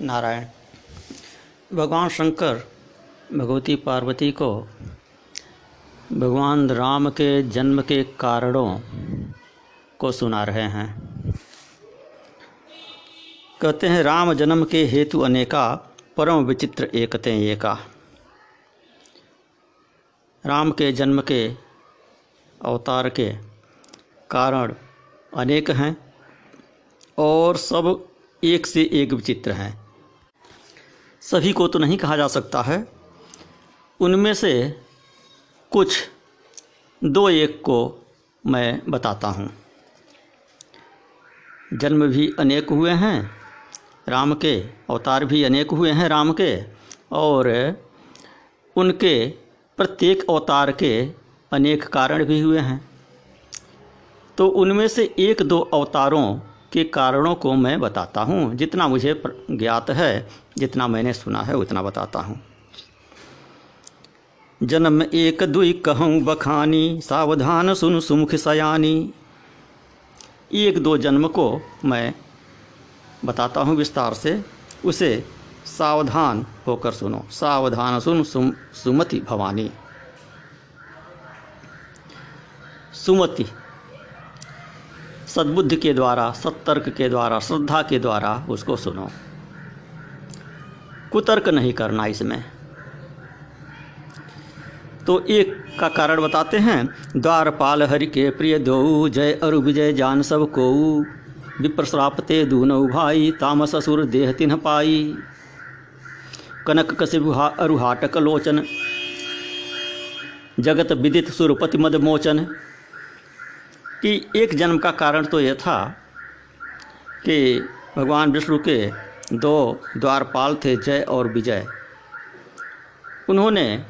नारायण। भगवान शंकर भगवती पार्वती को भगवान राम के जन्म के कारणों को सुना रहे हैं। कहते हैं, राम जन्म के हेतु अनेका, परम विचित्र एकते एका। राम के जन्म के अवतार के कारण अनेक हैं और सब एक से एक विचित्र हैं। सभी को तो नहीं कहा जा सकता है। उनमें से कुछ दो एक को मैं बताता हूँ। जन्म भी अनेक हुए हैं, राम के अवतार भी अनेक हुए हैं राम के, और उनके प्रत्येक अवतार के अनेक कारण भी हुए हैं। तो उनमें से एक दो अवतारों के कारणों को मैं बताता हूँ, जितना मुझे ज्ञात है। जितना मैंने सुना है, उतना बताता हूँ। जन्म एक दुई कहूँ बखानी, सावधान सुन सुमुख सयानी। एक दो जन्म को मैं बताता हूँ विस्तार से। उसे सावधान होकर सुनो। सावधान सुन सुम, सुमति भवानी। सुमति। सद्बुद्धि के द्वारा, सत्तर्क के द्वारा, श्रद्धा के द्वारा उसको सुनो। कुतर्क नहीं करना इसमें। तो एक का कारण बताते हैं, द्वारपाल हरि के प्रिय दो, जय अरु विजय जान सबको विप्रश्रापते दूनऊ भाई, तामस असुर देह तिन्ह पाई। कनक कशिभुहा अरुहाटक लोचन, जगत विदित सुरपति मद मोचन। कि एक जन्म का कारण तो यह था कि भगवान विष्णु के दो द्वारपाल थे, जय और विजय। उन्होंने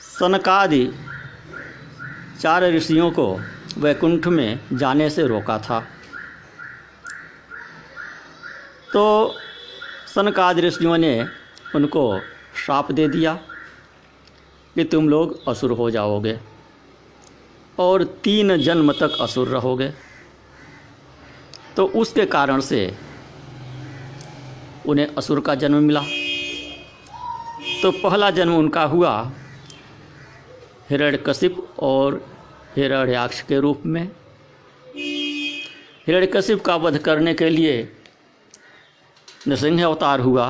सनकादि चार ऋषियों को वैकुंठ में जाने से रोका था। तो सनकादि ऋषियों ने उनको श्राप दे दिया कि तुम लोग असुर हो जाओगे और तीन जन्म तक असुर रहोगे। तो उसके कारण से उन्हें असुर का जन्म मिला। तो पहला जन्म उनका हुआ हिरण्यकशिप और हिरण्याक्ष के रूप में। हिरण्यकशिप का वध करने के लिए नृसिंह अवतार हुआ।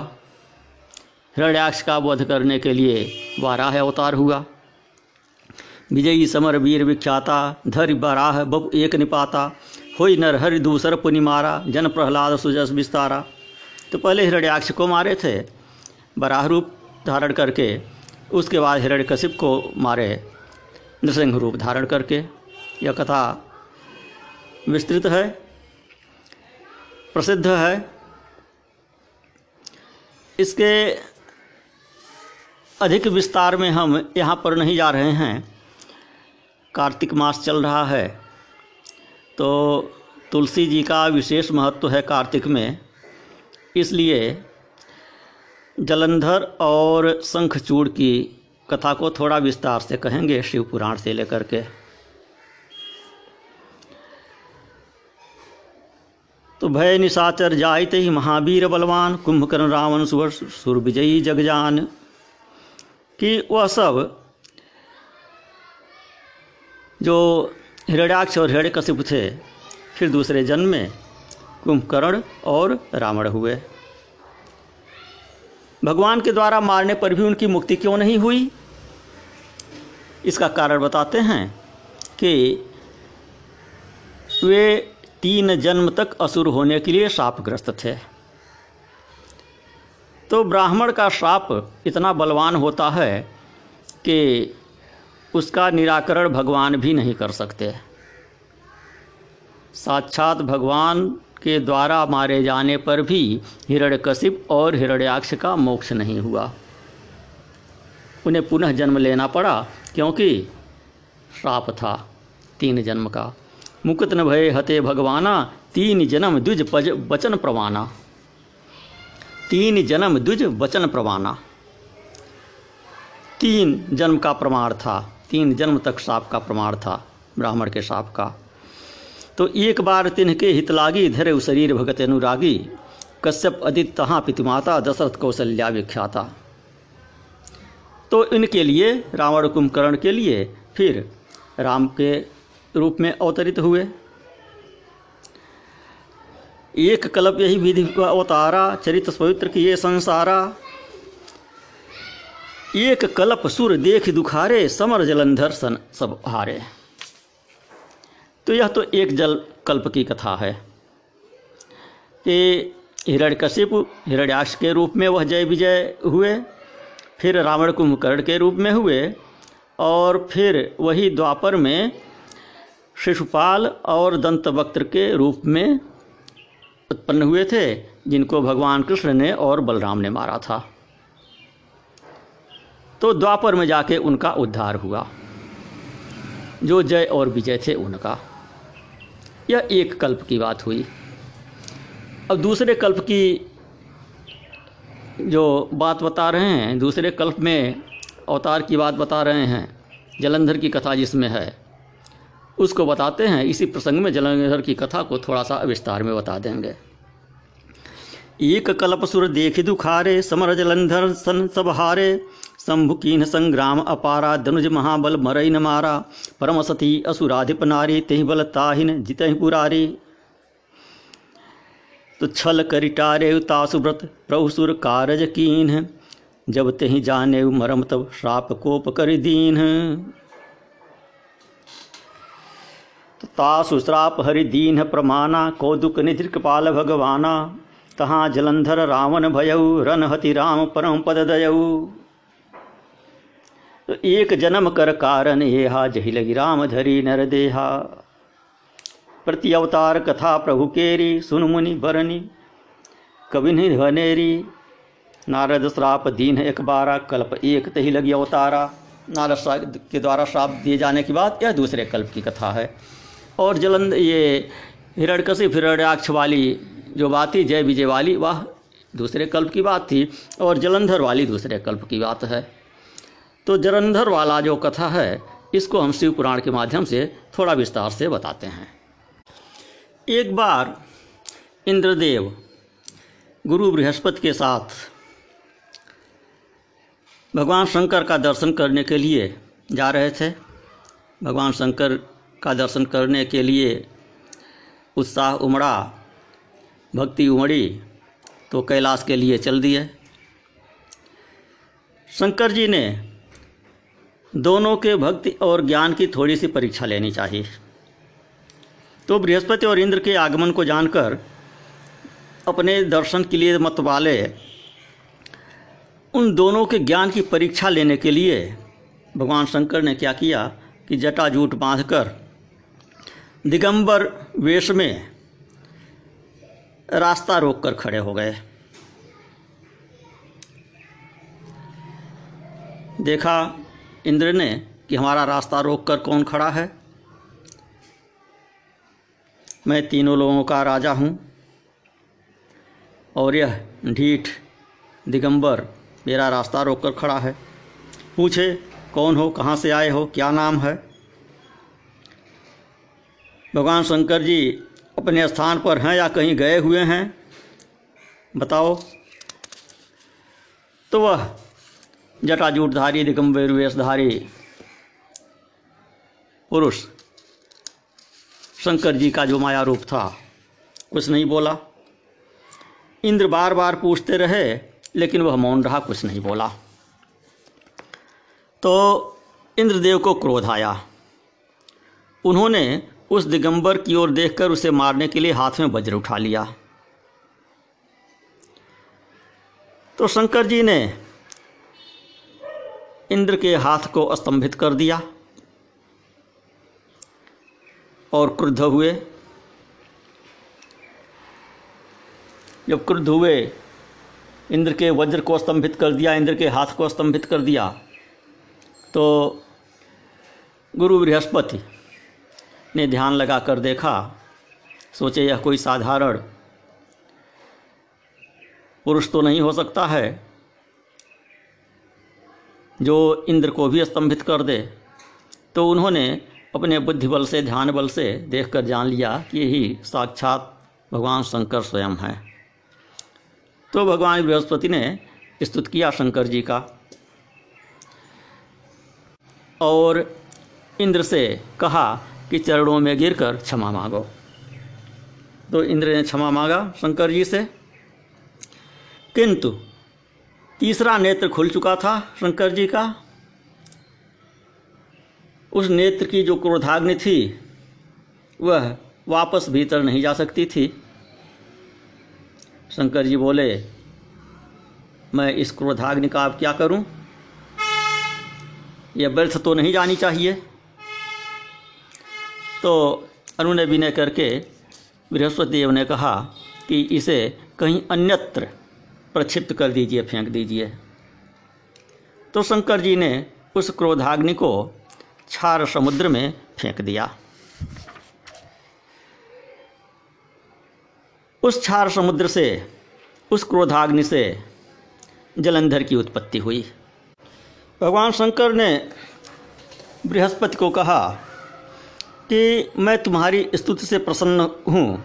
हिरण्याक्ष का वध करने के लिए वाराह अवतार हुआ। विजयी समर वीर विख्याता, धर बराह बब एक निपाता, होई नर हरि दूसर पुनि मारा जन प्रहलाद सुजस विस्तारा। तो पहले हिरण्याक्ष को मारे थे बराह रूप धारण करके, उसके बाद हिरण्यकशिप को मारे, नृसिंह रूप धारण करके। यह कथा विस्तृत है, प्रसिद्ध है। इसके अधिक विस्तार में हम यहाँ पर नहीं जा रहे हैं। कार्तिक मास चल रहा है तो तुलसी जी का विशेष महत्व है कार्तिक में। इसलिए जलंधर और शंखचूड़ की कथा को थोड़ा विस्तार से कहेंगे, शिव पुराण से लेकर के। तो भय निशाचर जायते ही महावीर बलवान, कुंभकर्ण रावण सुवर सुर विजयी जगजान। कि वह सब जो हिरण्याक्ष और हृदय हिरण्यकशिप थे, फिर दूसरे जन्म में कुंभकर्ण और रावण हुए। भगवान के द्वारा मारने पर भी उनकी मुक्ति क्यों नहीं हुई? इसका कारण बताते हैं कि वे तीन जन्म तक असुर होने के लिए श्रापग्रस्त थे। तो ब्राह्मण का श्राप इतना बलवान होता है कि उसका निराकरण भगवान भी नहीं कर सकते। साक्षात भगवान के द्वारा मारे जाने पर भी हिरण्यकशिप और हिरण्याक्ष का मोक्ष नहीं हुआ। उन्हें पुनः जन्म लेना पड़ा, क्योंकि श्राप था तीन जन्म का। मुकुत न भय हते भगवाना, तीन जन्म द्विज वचन प्रवाना। तीन जन्म द्विज वचन प्रवाना। तीन जन्म का प्रमाण था, तीन जन्म तक साप का प्रमाण था, ब्राह्मण के साप का। तो एक बार तिन्ह के हित लागी धरे शरीर भगत अनुरागी। कश्यप अदित तहाँ पितुमाता, दशरथ कौशल्या विख्याता। तो इनके लिए, रावण कुंभकर्ण के लिए फिर राम के रूप में अवतरित हुए। एक कल्प यही विधि अवतारा, चरित पवित्र की ये संसारा। एक कल्प सुर देख दुखारे, समर जलंधर सन सब हारे। तो यह तो एक जल कल्प की कथा है कि हिरण्यकशिप हिरण्याक्ष के रूप में वह जय विजय हुए, फिर रावण कुंभकर्ण के रूप में हुए, और फिर वही द्वापर में शिशुपाल और दंतवक्त्र के रूप में उत्पन्न हुए थे, जिनको भगवान कृष्ण ने और बलराम ने मारा था। तो द्वापर में जाके उनका उद्धार हुआ, जो जय और विजय थे उनका। यह एक कल्प की बात हुई। अब दूसरे कल्प की जो बात बता रहे हैं, दूसरे कल्प में अवतार की बात बता रहे हैं, जलंधर की कथा जिसमें है, उसको बताते हैं। इसी प्रसंग में जलंधर की कथा को थोड़ा सा विस्तार में बता देंगे। एक कल्प सुर देख दुखारे, समर जलंधर सन सब हारे शंभुकीन संग्राम अपारा, धनुज महाबल मरई न मारा। परम सती असुराधिप नारी तेहि बल ताहिन जितहि पुरारी। तो छल करिटारे तासुव्रत प्रभु सुर कारज कीन। जब तेहि जाने मरम, तब श्राप कोप कर दीन। तो तासु श्राप हरि दीन प्रमाना कौदुक निधि कृपाल भगवाना। तहाँ जलंधर रावण भयऊ रन हति राम परम पद दयऊ तो एक जन्म कर कारण येहा जही लगी राम धरी नर देहा। प्रति अवतार कथा प्रभु केरी, सुन मुनि बरनी कवि धनेरी नारद श्राप दीन एक बारा, कल्प एक तही लगी अवतारा। नारद के द्वारा श्राप दिए जाने के बाद यह दूसरे कल्प की कथा है। और जलंध ये हिरण्यकशिप हिरण्याक्ष वाली जो बात थी जय विजय वाली, वह, दूसरे कल्प की बात थी। और जलंधर वाली दूसरे कल्प की बात है। तो जरंधर वाला जो कथा है, इसको हम शिव पुराण के माध्यम से थोड़ा विस्तार से बताते हैं। एक बार इंद्रदेव गुरु बृहस्पति के साथ भगवान शंकर का दर्शन करने के लिए जा रहे थे। भगवान शंकर का दर्शन करने के लिए उत्साह, उमड़ा, भक्ति उमड़ी तो कैलाश के लिए चल दिए। शंकर जी ने दोनों के भक्ति और ज्ञान की थोड़ी सी परीक्षा लेनी चाहिए। तो बृहस्पति और इंद्र के आगमन को जानकर अपने दर्शन के लिए मत वाले, उन दोनों के ज्ञान की परीक्षा लेने के लिए भगवान शंकर ने क्या किया कि जटाजूट बाँध कर दिगंबर वेश में रास्ता रोककर खड़े हो गए। देखा इंद्र ने कि हमारा रास्ता रोककर कौन खड़ा है? मैं तीनों लोगों का राजा हूँ और यह ढीठ दिगंबर मेरा रास्ता रोककर खड़ा है। पूछे, कौन हो, कहाँ से आए हो, क्या नाम है? भगवान शंकर जी अपने स्थान पर हैं या कहीं गए हुए हैं? बताओ। तो वह जटाजूटधारी दिगंबर वेशधारी पुरुष। शंकर जी का जो माया रूप था, कुछ नहीं बोला। इंद्र बार बार पूछते रहे, लेकिन वह मौन रहा, कुछ नहीं बोला। तो इंद्रदेव को क्रोध आया। उन्होंने उस दिगंबर की ओर देखकर उसे मारने के लिए हाथ में वज्र उठा लिया। तो शंकर जी ने इंद्र के हाथ को स्तंभित कर दिया और क्रुद्ध हुए। जब क्रुद्ध हुए, इंद्र के वज्र को स्तंभित कर दिया, इंद्र के हाथ को स्तंभित कर दिया तो गुरु बृहस्पति ने ध्यान लगा कर देखा, सोचे यह कोई साधारण पुरुष तो नहीं हो सकता है। जो इंद्र को भी स्तंभित कर दे तो उन्होंने अपने बुद्धि बल से ध्यान बल से देखकर जान लिया कि यही साक्षात भगवान शंकर स्वयं हैं। तो भगवान बृहस्पति ने स्तुत किया शंकर जी का। और इंद्र से कहा कि चरणों में गिरकर क्षमा मांगो। तो इंद्र ने क्षमा मांगा शंकर जी से। किंतु तीसरा नेत्र खुल चुका था शंकर जी का। उस नेत्र की जो क्रोधाग्नि थी, वह वापस भीतर नहीं जा सकती थी। शंकर जी बोले, मैं इस क्रोधाग्नि का अब क्या करूँ? यह व्यर्थ तो नहीं जानी चाहिए। तो अनुनय विनय करके बृहस्पति देव ने कहा कि इसे कहीं अन्यत्र प्रक्षिप्त कर दीजिए, फेंक दीजिए। तो शंकर जी ने उस क्रोधाग्नि को क्षार समुद्र में फेंक दिया। उस क्षार समुद्र से, उस क्रोधाग्नि से जलंधर की उत्पत्ति हुई। भगवान शंकर ने बृहस्पति को कहा कि मैं तुम्हारी स्तुति से प्रसन्न हूँ।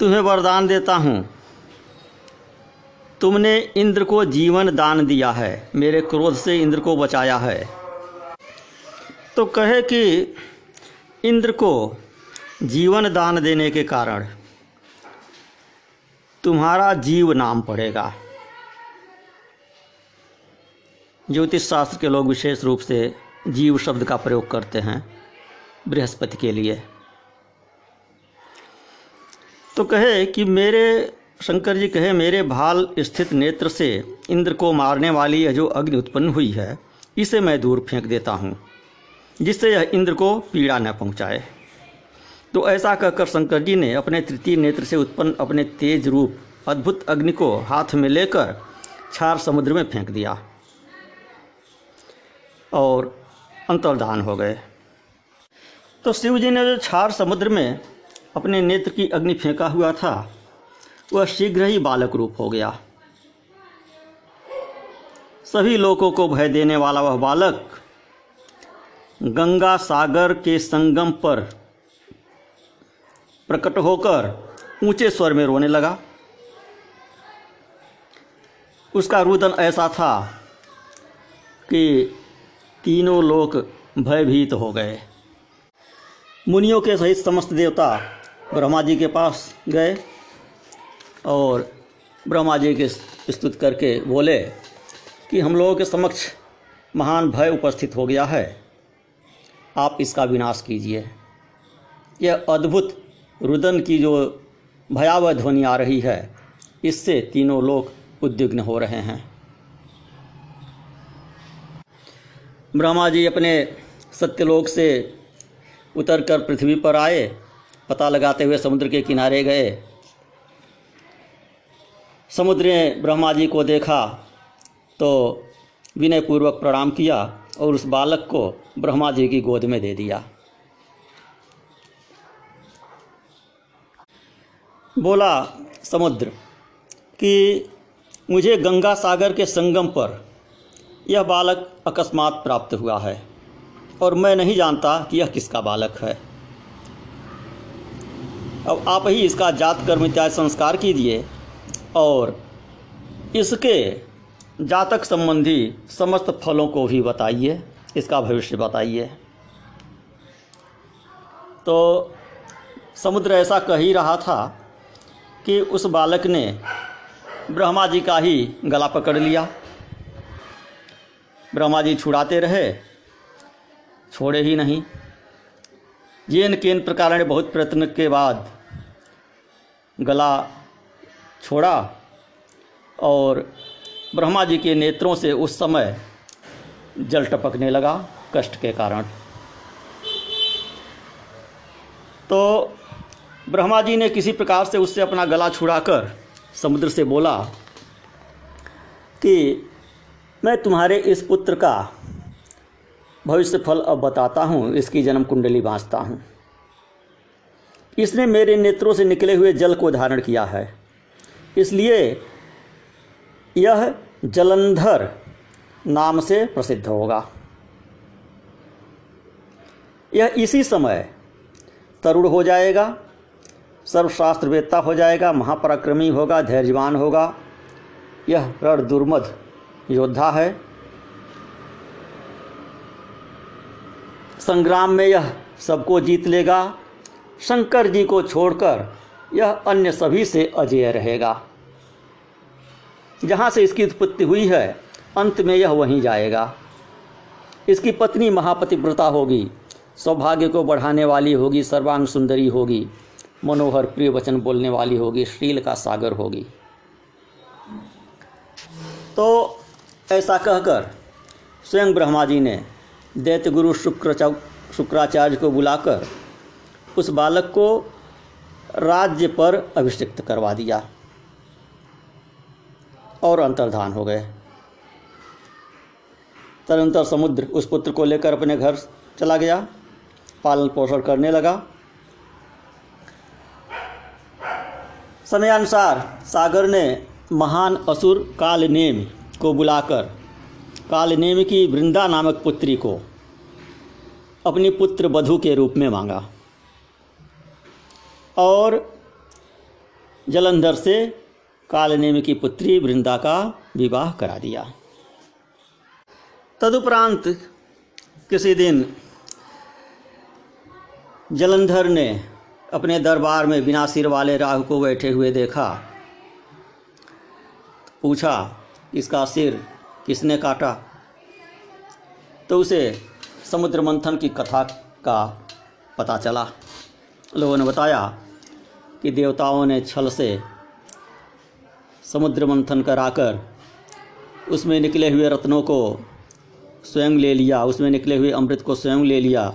तुम्हें वरदान देता हूँ। तुमने इंद्र को जीवन दान दिया है। मेरे क्रोध से इंद्र को बचाया है। तो कहे कि इंद्र को जीवन दान देने के कारण तुम्हारा जीव नाम पड़ेगा। ज्योतिष शास्त्र के लोग विशेष रूप से जीव शब्द का प्रयोग करते हैं बृहस्पति के लिए। तो कहे कि मेरे, शंकर जी कहे, मेरे भाल स्थित नेत्र से इंद्र को मारने वाली यह जो अग्नि उत्पन्न हुई है, इसे मैं दूर फेंक देता हूँ, जिससे यह इंद्र को पीड़ा न पहुँचाए। तो ऐसा कहकर शंकर जी ने अपने तृतीय नेत्र से उत्पन्न अपने तेज रूप अद्भुत अग्नि को हाथ में लेकर क्षार समुद्र में फेंक दिया और अंतर्धान हो गए। तो शिव जी ने जो क्षार समुद्र में अपने नेत्र की अग्नि फेंका हुआ था। वह शीघ्र ही बालक रूप हो गया। सभी लोगों को भय देने वाला वह बालक गंगा सागर के संगम पर प्रकट होकर ऊँचे स्वर में रोने लगा। उसका रुदन ऐसा था कि तीनों लोग भयभीत हो गए। मुनियों के सहित समस्त देवता ब्रह्मा जी के पास गए और ब्रह्मा जी के स्तुत करके बोले कि हम लोगों के समक्ष महान भय उपस्थित हो गया है। आप इसका विनाश कीजिए। यह अद्भुत रुदन की जो भयावह ध्वनि आ रही है, इससे तीनों लोग उद्विग्न हो रहे हैं। ब्रह्मा जी अपने सत्यलोक से उतरकर पृथ्वी पर आए पता लगाते हुए समुद्र के किनारे गए। समुद्र ने ब्रह्मा जी को देखा तो विनयपूर्वक प्रणाम किया और उस बालक को ब्रह्मा जी की गोद में दे दिया। बोला, समुद्र, कि मुझे गंगा सागर के संगम पर यह बालक अकस्मात प्राप्त हुआ है और मैं नहीं जानता कि यह किसका बालक है। अब आप ही इसका जात कर्म इत्यादि संस्कार कीजिए और इसके जातक संबंधी समस्त फलों को भी बताइए, इसका भविष्य बताइए। तो समुद्र ऐसा कह ही रहा था कि उस बालक ने ब्रह्मा जी का ही गला पकड़ लिया। ब्रह्मा जी छुड़ाते रहे, छोड़े ही नहीं। जेन केन प्रकार ने बहुत प्रयत्न के बाद गला छोड़ा और ब्रह्मा जी के नेत्रों से उस समय जल टपकने लगा कष्ट के कारण। तो ब्रह्मा जी ने किसी प्रकार से उससे अपना गला छुड़ाकर समुद्र से बोला कि मैं तुम्हारे इस पुत्र का भविष्य फल अब बताता हूँ, इसकी जन्म कुंडली बाँचता हूँ। इसने मेरे नेत्रों से निकले हुए जल को धारण किया है। इसलिए यह जलंधर नाम से प्रसिद्ध होगा। यह इसी समय तरुण हो जाएगा सर्वशास्त्र वेत्ता हो जाएगा, महापराक्रमी होगा, धैर्यवान होगा। यह रण दुर्मद योद्धा है। संग्राम में यह सबको जीत लेगा। शंकर जी को छोड़कर यह अन्य सभी से अजय रहेगा। जहाँ से इसकी उत्पत्ति हुई है, अंत में यह वहीं जाएगा। इसकी पत्नी महापतिव्रता होगी, सौभाग्य को बढ़ाने वाली होगी, सर्वांग सुंदरी होगी, मनोहर प्रिय वचन बोलने वाली होगी श्रील का सागर होगी। तो ऐसा कहकर स्वयं ब्रह्मा जी ने दैत्य गुरु शुक्र शुक्राचार्य को बुलाकर उस बालक को राज्य पर अभिषिक्त करवा दिया और अंतर्धान हो गए। तदनंतर समुद्र उस पुत्र को लेकर अपने घर चला गया पालन पोषण करने लगा। समयानुसार सागर ने महान असुर कालनेम को बुलाकर, कालनेम की वृंदा नामक पुत्री को अपनी पुत्र वधु के रूप में मांगा। और जलंधर से कालनेम की पुत्री वृंदा का विवाह करा दिया। तदुपरांत किसी दिन जलंधर ने अपने दरबार में बिना सिर वाले राहु को बैठे हुए देखा। पूछा, इसका सिर किसने काटा? तो उसे समुद्र मंथन की कथा का पता चला। लोगों ने बताया कि देवताओं ने छल से समुद्र मंथन कराकर उसमें निकले हुए रत्नों को स्वयं ले लिया, उसमें निकले हुए अमृत को स्वयं ले लिया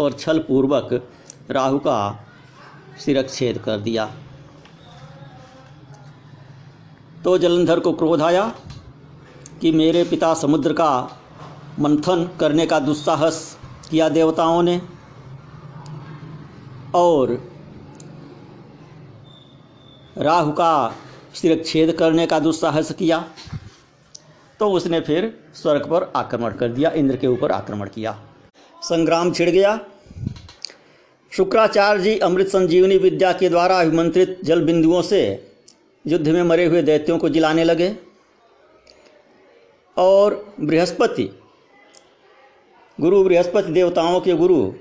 और छल पूर्वक राहु का सिरक्षेद कर दिया। तो जलंधर को क्रोध आया कि मेरे पिता समुद्र का मंथन करने का दुस्साहस किया देवताओं ने और राहु का सिरच्छेद करने का दुस्साहस किया तो उसने फिर स्वर्ग पर आक्रमण कर दिया, इंद्र के ऊपर आक्रमण किया। संग्राम छिड़ गया। शुक्राचार्य जी अमृत संजीवनी विद्या के द्वारा अभिमंत्रित जल बिंदुओं से युद्ध में मरे हुए दैत्यों को जिलाने लगे और बृहस्पति, गुरु बृहस्पति देवताओं के गुरु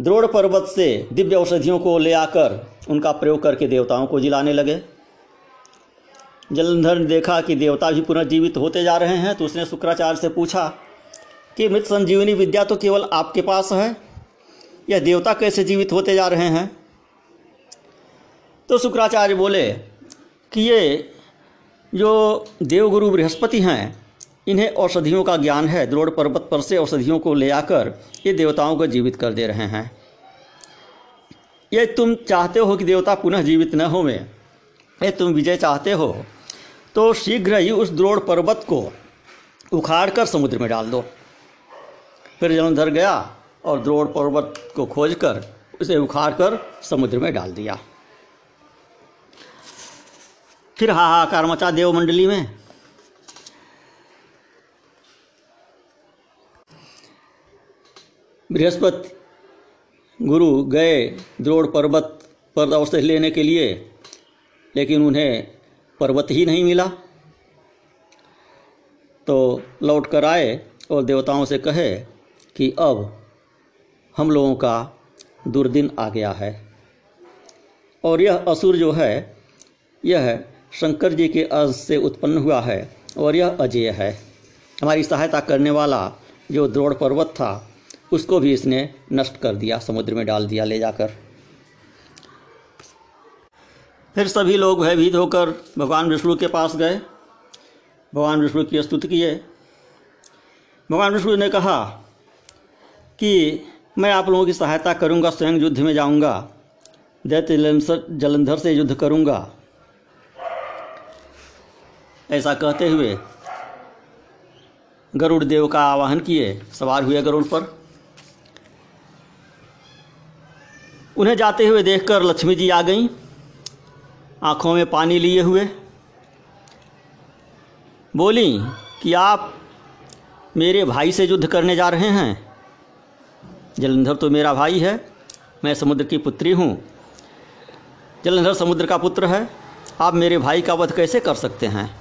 द्रोड़ पर्वत से दिव्य औषधियों को ले आकर उनका प्रयोग करके देवताओं को जिलाने लगे। जलंधर ने देखा कि देवता भी पुनर्जीवित होते जा रहे हैं तो उसने शुक्राचार्य से पूछा कि, मृत संजीवनी विद्या तो केवल आपके पास है? यह देवता कैसे जीवित होते जा रहे हैं? तो शुक्राचार्य बोले कि, ये जो देवगुरु बृहस्पति हैं इन्हें औषधियों का ज्ञान है। द्रोड़ पर्वत पर से औषधियों को ले आकर ये देवताओं को जीवित कर दे रहे हैं। ये तुम चाहते हो कि देवता पुनः जीवित न हो में ये तुम विजय चाहते हो। तो शीघ्र ही उस द्रोड़ पर्वत को उखाड़ कर समुद्र में डाल दो। फिर जलंधर गया और द्रोड़ पर्वत को खोजकर उसे उखाड़ कर समुद्र में डाल दिया। फिर हाहाकार मचा देव मंडली में। बृहस्पति गुरु गए द्रोड़ पर्वत पर अवसर लेने के लिए, लेकिन उन्हें पर्वत ही नहीं मिला। तो लौट कर आए और देवताओं से कहे कि अब हम लोगों का दुर्दिन आ गया है। और यह असुर जो है, यह शंकर जी के अज से उत्पन्न हुआ है और यह अजय है। हमारी सहायता करने वाला जो द्रोड़ पर्वत था उसको भी इसने नष्ट कर दिया, समुद्र में डाल दिया ले जाकर। फिर सभी लोग भयभीत होकर भगवान विष्णु के पास गए। भगवान विष्णु की स्तुति किए। भगवान विष्णु ने कहा कि मैं आप लोगों की सहायता करूँगा, स्वयं युद्ध में जाऊँगा दैत्य जलंधर से युद्ध करूँगा। ऐसा कहते हुए गरुड़ देव का आवाहन किए। सवार हुए गरुड़ पर। उन्हें जाते हुए देखकर लक्ष्मी जी आ गईं। आँखों में पानी लिए हुए। बोली कि आप मेरे भाई से युद्ध करने जा रहे हैं। जलंधर तो मेरा भाई है, मैं समुद्र की पुत्री हूँ। जलंधर समुद्र का पुत्र है, आप मेरे भाई का वध कैसे कर सकते हैं?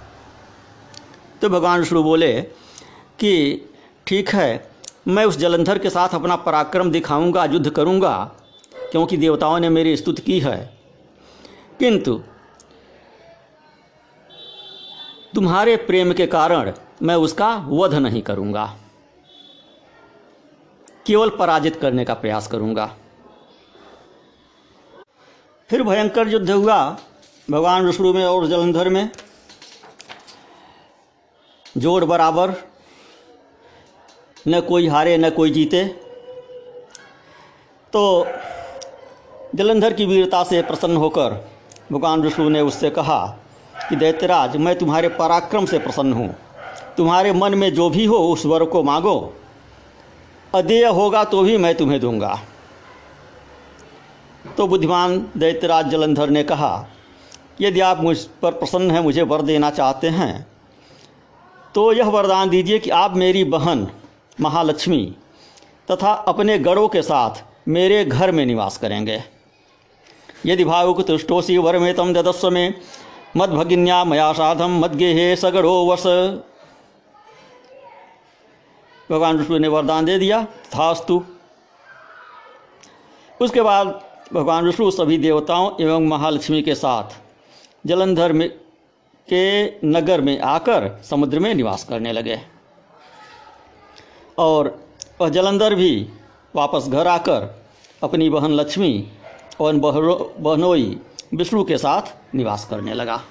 तो भगवान विष्णु बोले कि ठीक है, मैं उस जलंधर के साथ अपना पराक्रम दिखाऊँगा, युद्ध करूँगा। क्योंकि देवताओं ने मेरी स्तुति की है। किंतु, तुम्हारे प्रेम के कारण मैं उसका वध नहीं करूँगा। केवल पराजित करने का प्रयास करूँगा। फिर भयंकर युद्ध हुआ, भगवान विष्णु में और जलंधर में। जोड़ बराबर, न कोई हारे न कोई जीते। तो जलंधर की वीरता से प्रसन्न होकर भगवान विष्णु ने उससे कहा कि दैत्यराज, मैं तुम्हारे पराक्रम से प्रसन्न हूँ। तुम्हारे मन में जो भी हो, उस वर को मांगो। अदेय होगा तो भी मैं तुम्हें दूँगा। तो बुद्धिमान दैत्यराज जलंधर ने कहा, यदि आप मुझ पर प्रसन्न हैं, मुझे वर देना चाहते हैं तो यह वरदान दीजिए कि आप मेरी बहन महालक्ष्मी तथा अपने गढ़ों के साथ मेरे घर में निवास करेंगे। यदि भावुक तुष्टोसी वर में तम ददस्व में मद भगिन्या मया साधम मद गेहे सगढ़ो वस भगवान विष्णु ने वरदान दे दिया थास्तु उसके बाद भगवान विष्णु सभी देवताओं एवं महालक्ष्मी के साथ जलंधर में के नगर में आकर समुद्र में निवास करने लगे। और वह जलंधर भी वापस घर आकर अपनी बहन लक्ष्मी और बहनोई विष्णु के साथ निवास करने लगा।